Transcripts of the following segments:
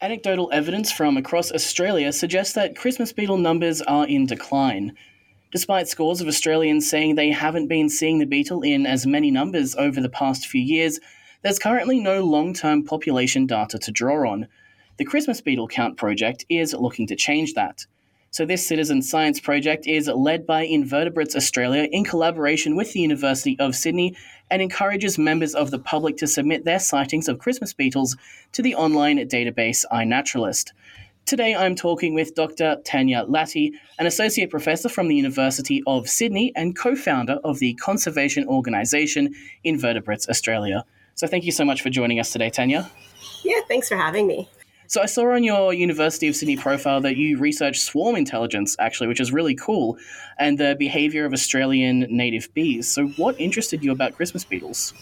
Anecdotal evidence from across Australia suggests that Christmas beetle numbers are in decline. Despite scores of Australians saying they haven't been seeing the beetle in as many numbers over the past few years, there's currently no long term population data to draw on. The Christmas Beetle Count project is looking to change that. So, this citizen science project is led by Invertebrates Australia in collaboration with the University of Sydney and encourages members of the public to submit their sightings of Christmas beetles to the online database iNaturalist. Today I'm talking with Dr. Tanya Latty, an associate professor from the University of Sydney and co founder of the conservation organisation Invertebrates Australia. So, thank you so much for joining us today, Tanya. Yeah, thanks for having me. So I saw on your University of Sydney profile that you research swarm intelligence, actually, which is really cool, and the behavior of Australian native bees. So what interested you about Christmas beetles?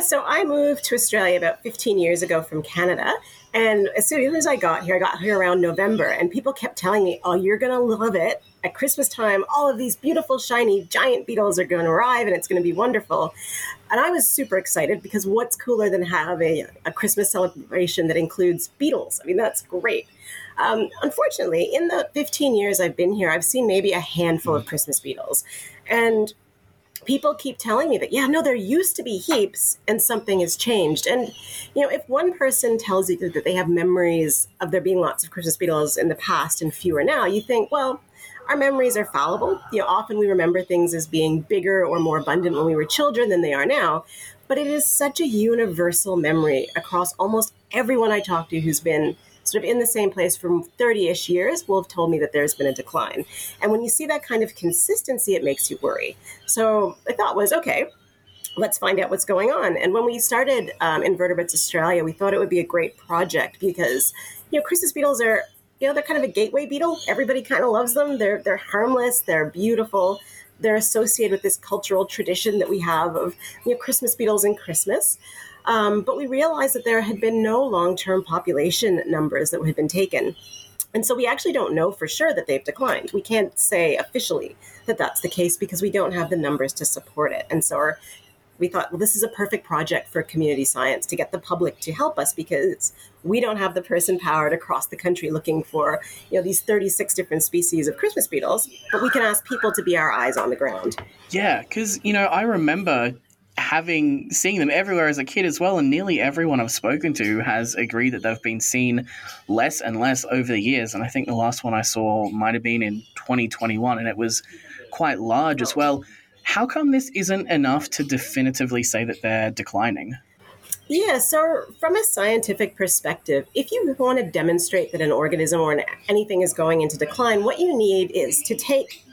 Yeah, so I moved to Australia about 15 years ago from Canada. And as soon as I got here, I got here around November, and people kept telling me, Oh, you're going to love it. At Christmas time, all of these beautiful, shiny, giant beetles are going to arrive, and it's going to be wonderful. And I was super excited because what's cooler than have a, a Christmas celebration that includes beetles? I mean, that's great. Um, unfortunately, in the 15 years I've been here, I've seen maybe a handful of Christmas beetles. And people keep telling me that, yeah, no, there used to be heaps and something has changed. And, you know, if one person tells you that they have memories of there being lots of Christmas beetles in the past and fewer now, you think, well, our memories are fallible. You know, often we remember things as being bigger or more abundant when we were children than they are now. But it is such a universal memory across almost everyone I talk to who's been sort of in the same place for 30 ish years will have told me that there's been a decline. And when you see that kind of consistency, it makes you worry. So I thought was okay, let's find out what's going on. And when we started um, Invertebrates Australia, we thought it would be a great project because, you know, Christmas beetles are you know, they're kind of a gateway beetle. Everybody kind of loves them. They're they're harmless. They're beautiful. They're associated with this cultural tradition that we have of you know Christmas beetles and Christmas. Um, but we realized that there had been no long-term population numbers that had been taken. And so we actually don't know for sure that they've declined. We can't say officially that that's the case because we don't have the numbers to support it. And so our we thought, well, this is a perfect project for community science to get the public to help us because we don't have the person powered across the country looking for, you know, these 36 different species of Christmas beetles, but we can ask people to be our eyes on the ground. Yeah, because, you know, I remember having seeing them everywhere as a kid as well and nearly everyone I've spoken to has agreed that they've been seen less and less over the years and I think the last one I saw might have been in 2021 and it was quite large as well how come this isn't enough to definitively say that they're declining? Yeah, so from a scientific perspective, if you want to demonstrate that an organism or an, anything is going into decline, what you need is to take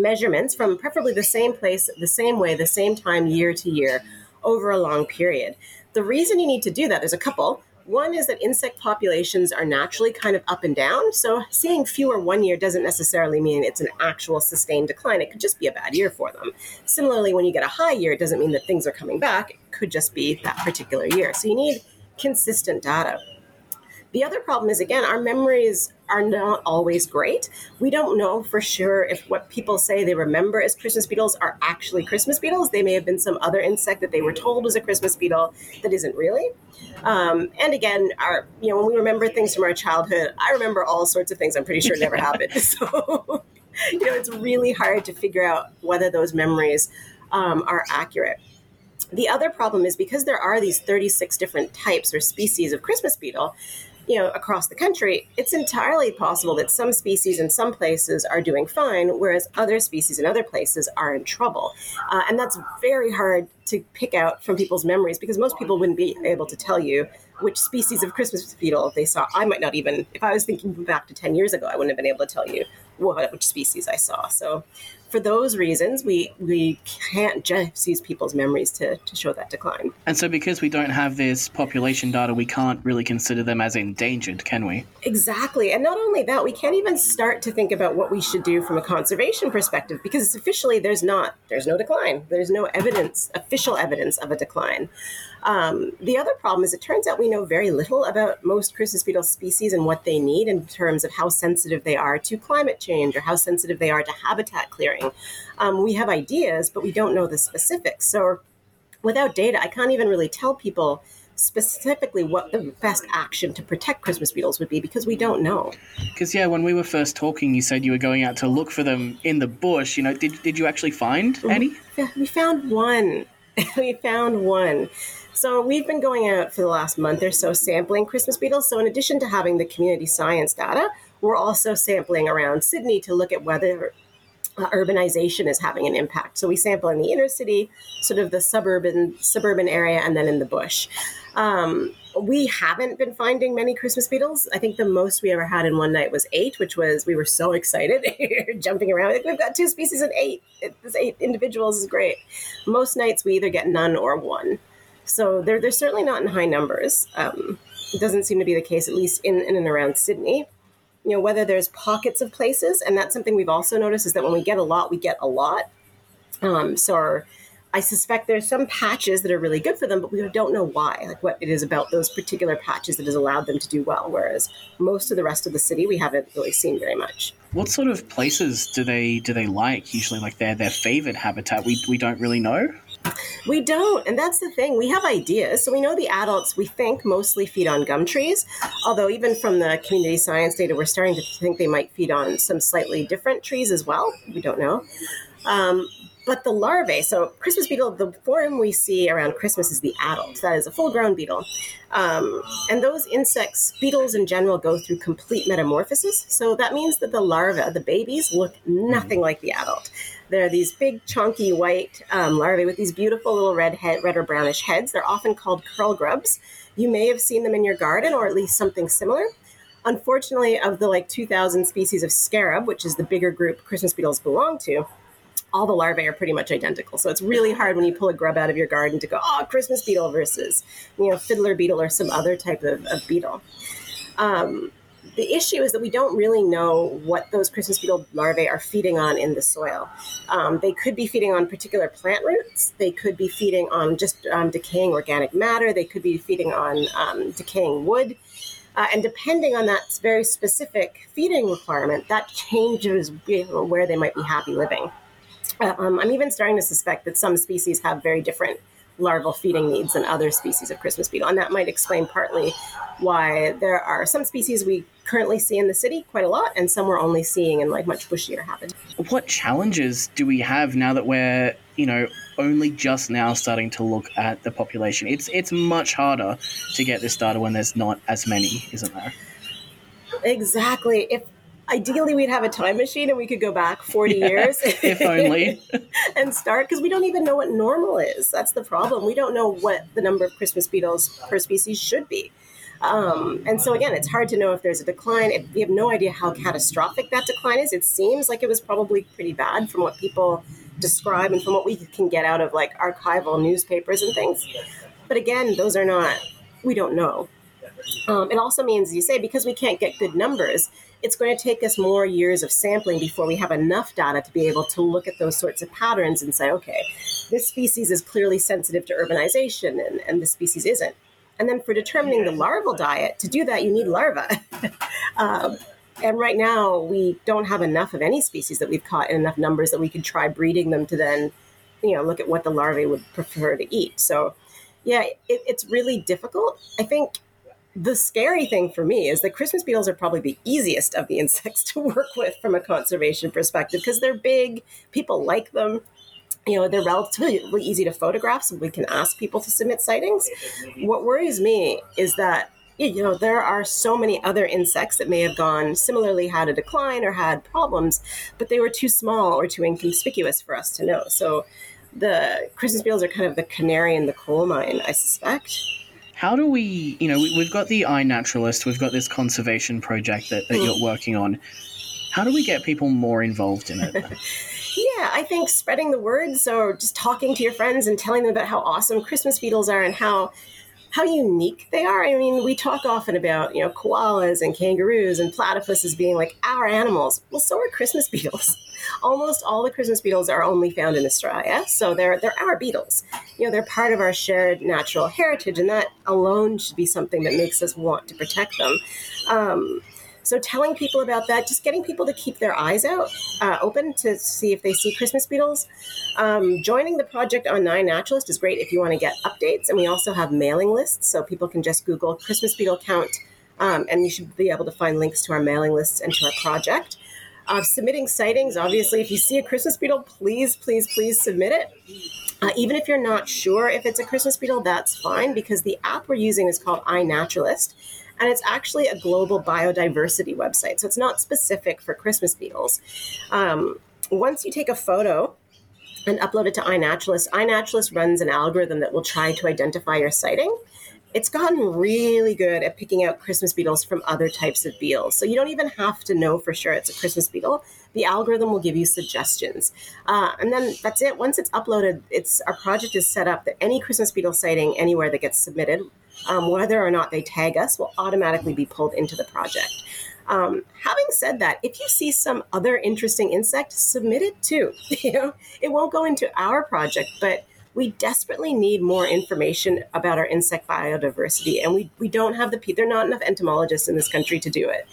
measurements from preferably the same place, the same way, the same time, year to year, over a long period. The reason you need to do that, there's a couple. One is that insect populations are naturally kind of up and down. So seeing fewer one year doesn't necessarily mean it's an actual sustained decline. It could just be a bad year for them. Similarly, when you get a high year, it doesn't mean that things are coming back. It could just be that particular year. So you need consistent data. The other problem is, again, our memories are not always great. We don't know for sure if what people say they remember as Christmas beetles are actually Christmas beetles. They may have been some other insect that they were told was a Christmas beetle that isn't really. Um, and again, our you know when we remember things from our childhood, I remember all sorts of things. I'm pretty sure never happened. So you know, it's really hard to figure out whether those memories um, are accurate. The other problem is because there are these 36 different types or species of Christmas beetle, you know, across the country, it's entirely possible that some species in some places are doing fine, whereas other species in other places are in trouble. Uh, and that's very hard to pick out from people's memories because most people wouldn't be able to tell you which species of Christmas beetle they saw. I might not even, if I was thinking back to 10 years ago, I wouldn't have been able to tell you what, which species I saw. So for those reasons, we we can't just use people's memories to, to show that decline. And so, because we don't have this population data, we can't really consider them as endangered, can we? Exactly. And not only that, we can't even start to think about what we should do from a conservation perspective because officially there's not there's no decline. There's no evidence, official evidence of a decline. Um, the other problem is it turns out we know very little about most Christmas beetle species and what they need in terms of how sensitive they are to climate change or how sensitive they are to habitat clearing. Um, we have ideas, but we don't know the specifics. So without data, I can't even really tell people specifically what the best action to protect Christmas beetles would be because we don't know. Because yeah, when we were first talking, you said you were going out to look for them in the bush. You know, did did you actually find mm-hmm. any? We found one. we found one. So we've been going out for the last month or so sampling Christmas beetles. So in addition to having the community science data, we're also sampling around Sydney to look at whether uh, urbanization is having an impact. So we sample in the inner city, sort of the suburban suburban area, and then in the bush. Um, we haven't been finding many Christmas beetles. I think the most we ever had in one night was eight, which was we were so excited, jumping around. Like, We've got two species and eight. It, this eight individuals is great. Most nights we either get none or one. So they're they're certainly not in high numbers. Um, it doesn't seem to be the case, at least in, in and around Sydney you know whether there's pockets of places and that's something we've also noticed is that when we get a lot we get a lot. Um, so our, i suspect there's some patches that are really good for them but we don't know why like what it is about those particular patches that has allowed them to do well whereas most of the rest of the city we haven't really seen very much. What sort of places do they do they like? Usually like their their favorite habitat. We, we don't really know we don't. And that's the thing. We have ideas. So we know the adults, we think, mostly feed on gum trees. Although, even from the community science data, we're starting to think they might feed on some slightly different trees as well. We don't know. Um, but the larvae, so Christmas beetle, the form we see around Christmas is the adult. That is a full grown beetle. Um, and those insects, beetles in general, go through complete metamorphosis. So that means that the larvae, the babies, look nothing like the adult. They're these big, chunky white um, larvae with these beautiful little red head, red or brownish heads. They're often called curl grubs. You may have seen them in your garden or at least something similar. Unfortunately, of the like 2,000 species of scarab, which is the bigger group Christmas beetles belong to, all the larvae are pretty much identical. So it's really hard when you pull a grub out of your garden to go, oh, Christmas beetle versus, you know, fiddler beetle or some other type of, of beetle. Um, the issue is that we don't really know what those Christmas beetle larvae are feeding on in the soil. Um, they could be feeding on particular plant roots. They could be feeding on just um, decaying organic matter. They could be feeding on um, decaying wood. Uh, and depending on that very specific feeding requirement, that changes you know, where they might be happy living. Uh, um, I'm even starting to suspect that some species have very different larval feeding needs than other species of Christmas beetle. And that might explain partly why there are some species we currently see in the city quite a lot, and some we're only seeing in like much bushier habitat. What challenges do we have now that we're, you know, only just now starting to look at the population? It's it's much harder to get this data when there's not as many, isn't there? Exactly. If ideally we'd have a time machine and we could go back 40 yeah, years if only. and start because we don't even know what normal is. That's the problem. We don't know what the number of christmas beetles per species should be. Um, and so again it's hard to know if there's a decline. If we have no idea how catastrophic that decline is. It seems like it was probably pretty bad from what people describe and from what we can get out of like archival newspapers and things. But again those are not we don't know. Um, it also means, you say, because we can't get good numbers, it's going to take us more years of sampling before we have enough data to be able to look at those sorts of patterns and say, okay, this species is clearly sensitive to urbanization and, and this species isn't. And then for determining the larval diet, to do that, you need larvae. um, and right now, we don't have enough of any species that we've caught in enough numbers that we could try breeding them to then, you know, look at what the larvae would prefer to eat. So, yeah, it, it's really difficult. I think the scary thing for me is that Christmas beetles are probably the easiest of the insects to work with from a conservation perspective because they're big, people like them. You know, they're relatively easy to photograph, so we can ask people to submit sightings. What worries me is that you know there are so many other insects that may have gone similarly had a decline or had problems but they were too small or too inconspicuous for us to know so the christmas beetles are kind of the canary in the coal mine i suspect how do we, you know, we, have got the iNaturalist, we've got this conservation project that, that you're working on. How do we get people more involved in it? yeah, I think spreading the word, so just talking to your friends and telling them about how awesome Christmas beetles are and how how unique they are. I mean, we talk often about, you know, koalas and kangaroos and platypuses being like our animals. Well, so are Christmas beetles. Almost all the Christmas beetles are only found in Australia, so they're they're our beetles. You know, they're part of our shared natural heritage, and that alone should be something that makes us want to protect them. Um, So telling people about that, just getting people to keep their eyes out uh, open to see if they see Christmas beetles. Um, joining the project on iNaturalist is great if you want to get updates, and we also have mailing lists, so people can just Google Christmas beetle count, um, and you should be able to find links to our mailing lists and to our project. Uh, submitting sightings, obviously, if you see a Christmas beetle, please, please, please submit it. Uh, even if you're not sure if it's a Christmas beetle, that's fine because the app we're using is called iNaturalist and it's actually a global biodiversity website. So it's not specific for Christmas beetles. Um, once you take a photo and upload it to iNaturalist, iNaturalist runs an algorithm that will try to identify your sighting. It's gotten really good at picking out Christmas beetles from other types of beetles. So you don't even have to know for sure it's a Christmas beetle. The algorithm will give you suggestions. Uh, and then that's it. Once it's uploaded, it's our project is set up that any Christmas beetle sighting anywhere that gets submitted um, whether or not they tag us will automatically be pulled into the project. Um, having said that, if you see some other interesting insect, submit it too. you know, it won't go into our project, but we desperately need more information about our insect biodiversity, and we, we don't have the there are not enough entomologists in this country to do it.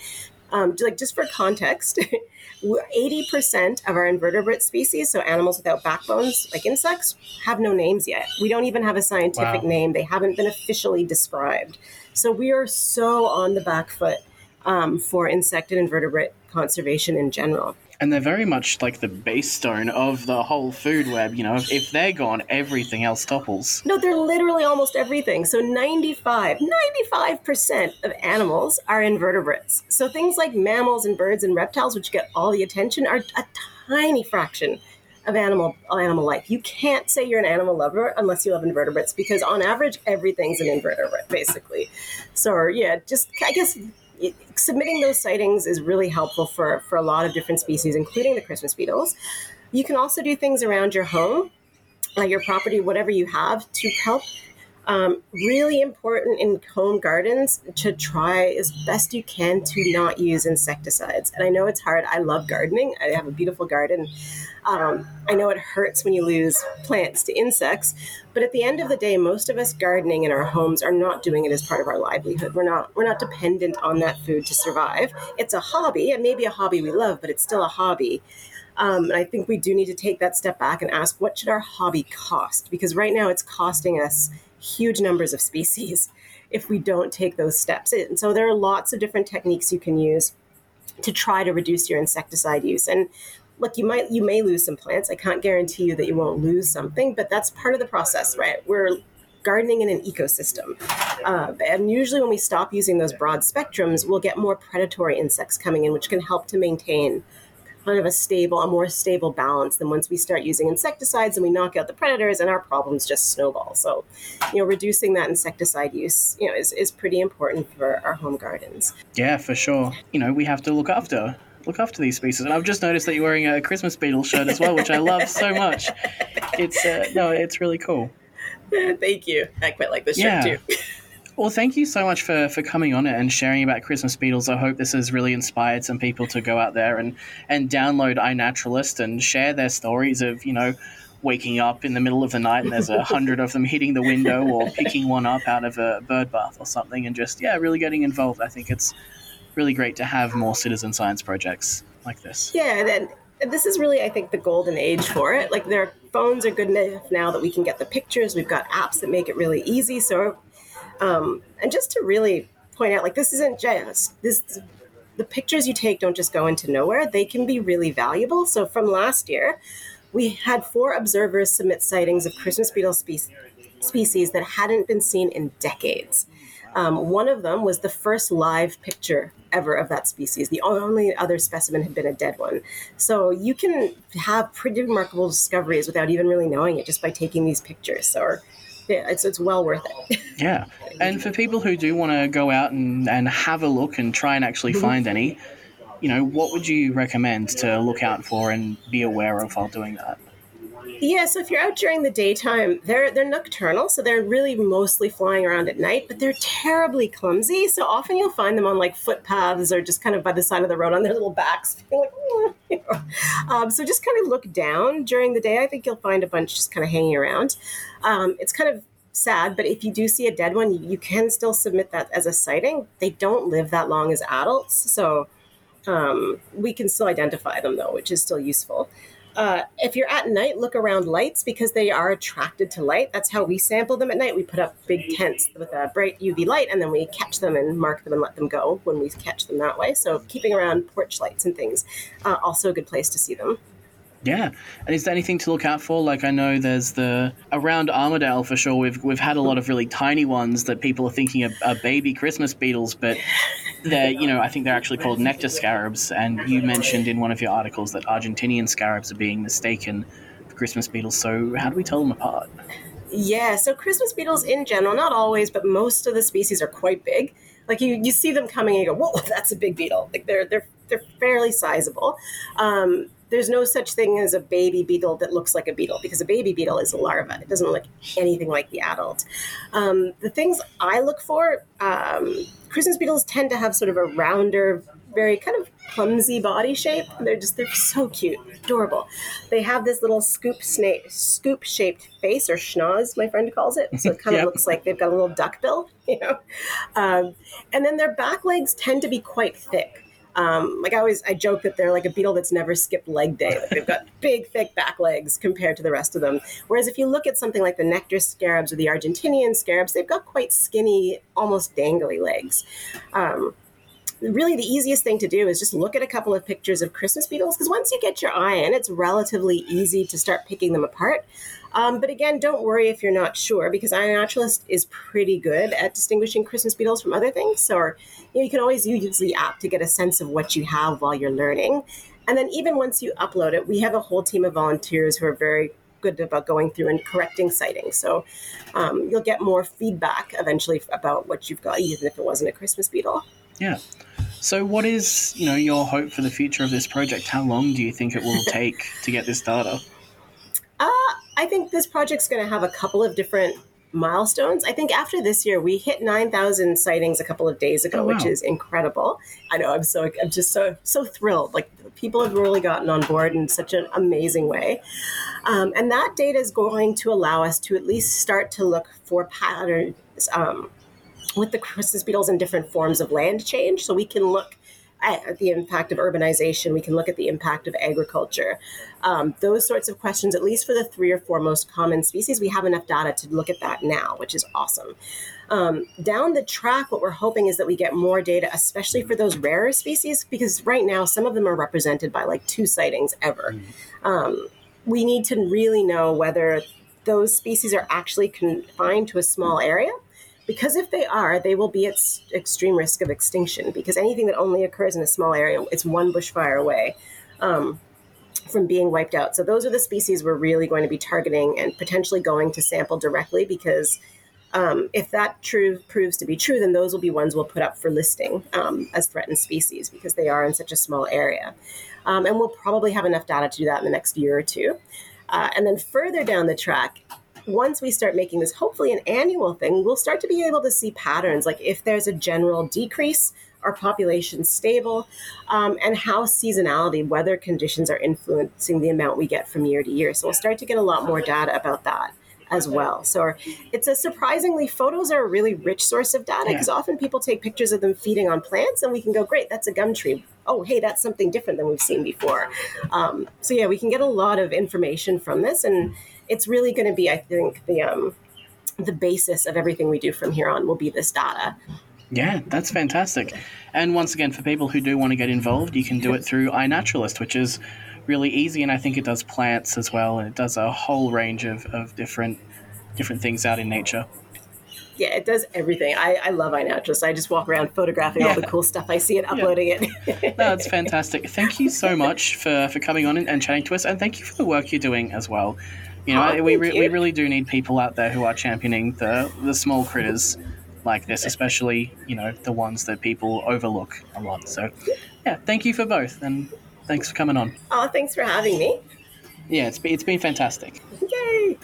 Um, like just for context, 80% of our invertebrate species, so animals without backbones, like insects, have no names yet. We don't even have a scientific wow. name. They haven't been officially described. So we are so on the back foot um, for insect and invertebrate conservation in general and they're very much like the base stone of the whole food web. You know, if, they're gone, everything else topples. No, they're literally almost everything. So 95, 95% of animals are invertebrates. So things like mammals and birds and reptiles, which get all the attention, are a tiny fraction of animal animal life. You can't say you're an animal lover unless you love invertebrates because on average everything's an invertebrate basically. So yeah, just I guess it, submitting those sightings is really helpful for, for a lot of different species, including the Christmas beetles. You can also do things around your home, uh, your property, whatever you have, to help. Um, really important in home gardens to try as best you can to not use insecticides. And I know it's hard. I love gardening. I have a beautiful garden. Um, I know it hurts when you lose plants to insects, but at the end of the day, most of us gardening in our homes are not doing it as part of our livelihood. We're not we're not dependent on that food to survive. It's a hobby, and maybe a hobby we love, but it's still a hobby. Um, and I think we do need to take that step back and ask, what should our hobby cost? Because right now, it's costing us huge numbers of species if we don't take those steps. And so there are lots of different techniques you can use to try to reduce your insecticide use. And look, you might you may lose some plants. I can't guarantee you that you won't lose something, but that's part of the process, right? We're gardening in an ecosystem. Uh, and usually, when we stop using those broad spectrums, we'll get more predatory insects coming in, which can help to maintain kind of a stable, a more stable balance than once we start using insecticides and we knock out the predators and our problems just snowball. So, you know, reducing that insecticide use, you know, is, is pretty important for our home gardens. Yeah, for sure. You know, we have to look after look after these species. And I've just noticed that you're wearing a Christmas beetle shirt as well, which I love so much. It's uh, no, it's really cool. Thank you. I quite like this yeah. shirt too. Well, thank you so much for, for coming on it and sharing about Christmas beetles. I hope this has really inspired some people to go out there and, and download iNaturalist and share their stories of, you know, waking up in the middle of the night and there's a hundred of them hitting the window or picking one up out of a bird bath or something and just, yeah, really getting involved. I think it's really great to have more citizen science projects like this. Yeah, and, and this is really, I think, the golden age for it. Like their phones are good enough now that we can get the pictures. We've got apps that make it really easy. So, um, and just to really point out, like this isn't just this. The pictures you take don't just go into nowhere. They can be really valuable. So from last year, we had four observers submit sightings of Christmas beetle species species that hadn't been seen in decades. Um, one of them was the first live picture ever of that species. The only other specimen had been a dead one. So you can have pretty remarkable discoveries without even really knowing it just by taking these pictures. So yeah, it's, it's well worth it. yeah. And for people who do want to go out and, and have a look and try and actually mm-hmm. find any, you know, what would you recommend to look out for and be aware of while doing that? Yeah, so if you're out during the daytime, they're they're nocturnal, so they're really mostly flying around at night, but they're terribly clumsy. So often you'll find them on like footpaths or just kind of by the side of the road on their little backs. Um, so just kind of look down during the day. I think you'll find a bunch just kind of hanging around. Um, it's kind of sad, but if you do see a dead one, you, you can still submit that as a sighting. They don't live that long as adults, so um, we can still identify them though, which is still useful. Uh, if you're at night, look around lights because they are attracted to light. That's how we sample them at night. We put up big tents with a bright UV light and then we catch them and mark them and let them go when we catch them that way. So, keeping around porch lights and things, uh, also a good place to see them. Yeah, and is there anything to look out for? Like I know there's the around Armadale for sure. We've we've had a lot of really tiny ones that people are thinking are, are baby Christmas beetles, but they're you know I think they're actually called nectar scarabs. And you mentioned in one of your articles that Argentinian scarabs are being mistaken for Christmas beetles. So how do we tell them apart? Yeah, so Christmas beetles in general, not always, but most of the species are quite big. Like you, you see them coming and you go, "Whoa, that's a big beetle!" Like they're they're they're fairly sizable. Um, there's no such thing as a baby beetle that looks like a beetle because a baby beetle is a larva. It doesn't look anything like the adult. Um, the things I look for, um, Christmas beetles tend to have sort of a rounder, very kind of clumsy body shape. They're just they're so cute, adorable. They have this little scoop snake, scoop shaped face or schnoz, my friend calls it. So it kind of looks like they've got a little duck bill, you know. Um, and then their back legs tend to be quite thick. Um, like I always, I joke that they're like a beetle that's never skipped leg day. Like they've got big, thick back legs compared to the rest of them. Whereas if you look at something like the nectar scarabs or the Argentinian scarabs, they've got quite skinny, almost dangly legs. Um, really the easiest thing to do is just look at a couple of pictures of Christmas beetles because once you get your eye in, it's relatively easy to start picking them apart. Um, but again, don't worry if you're not sure because iNaturalist is pretty good at distinguishing Christmas beetles from other things. So you, know, you can always use the app to get a sense of what you have while you're learning. And then even once you upload it, we have a whole team of volunteers who are very good about going through and correcting sightings. So um, you'll get more feedback eventually about what you've got, even if it wasn't a Christmas beetle. Yeah. So, what is you know your hope for the future of this project? How long do you think it will take to get this data? Uh, I think this project's going to have a couple of different milestones. I think after this year, we hit 9,000 sightings a couple of days ago, oh, wow. which is incredible. I know I'm so I'm just so so thrilled. Like people have really gotten on board in such an amazing way, um, and that data is going to allow us to at least start to look for patterns um, with the Christmas beetles in different forms of land change. So we can look at the impact of urbanization, we can look at the impact of agriculture. Um, those sorts of questions, at least for the three or four most common species, we have enough data to look at that now, which is awesome. Um, down the track, what we're hoping is that we get more data, especially for those rarer species, because right now some of them are represented by like two sightings ever. Mm-hmm. Um, we need to really know whether those species are actually confined to a small area because if they are, they will be at extreme risk of extinction because anything that only occurs in a small area, it's one bushfire away um, from being wiped out. So those are the species we're really going to be targeting and potentially going to sample directly because um, if that true proves to be true, then those will be ones we'll put up for listing um, as threatened species because they are in such a small area. Um, and we'll probably have enough data to do that in the next year or two. Uh, and then further down the track, once we start making this hopefully an annual thing, we'll start to be able to see patterns like if there's a general decrease, our population stable, um, and how seasonality, weather conditions are influencing the amount we get from year to year. So we'll start to get a lot more data about that as well. So it's a surprisingly photos are a really rich source of data because yeah. often people take pictures of them feeding on plants and we can go, great, that's a gum tree. Oh, hey, that's something different than we've seen before. Um, so yeah, we can get a lot of information from this and it's really going to be, I think, the um, the basis of everything we do from here on will be this data. Yeah, that's fantastic. And once again, for people who do want to get involved, you can do it through iNaturalist, which is really easy, and I think it does plants as well, and it does a whole range of, of different different things out in nature. Yeah, it does everything. I, I love iNaturalist. I just walk around photographing yeah. all the cool stuff I see and uploading yeah. it. no, it's fantastic. Thank you so much for, for coming on and, and chatting to us, and thank you for the work you're doing as well. You know, oh, we, re- we really do need people out there who are championing the, the small critters like this, especially, you know, the ones that people overlook a lot. So, yeah, thank you for both, and thanks for coming on. Oh, thanks for having me. Yeah, it's it's been fantastic. Yay!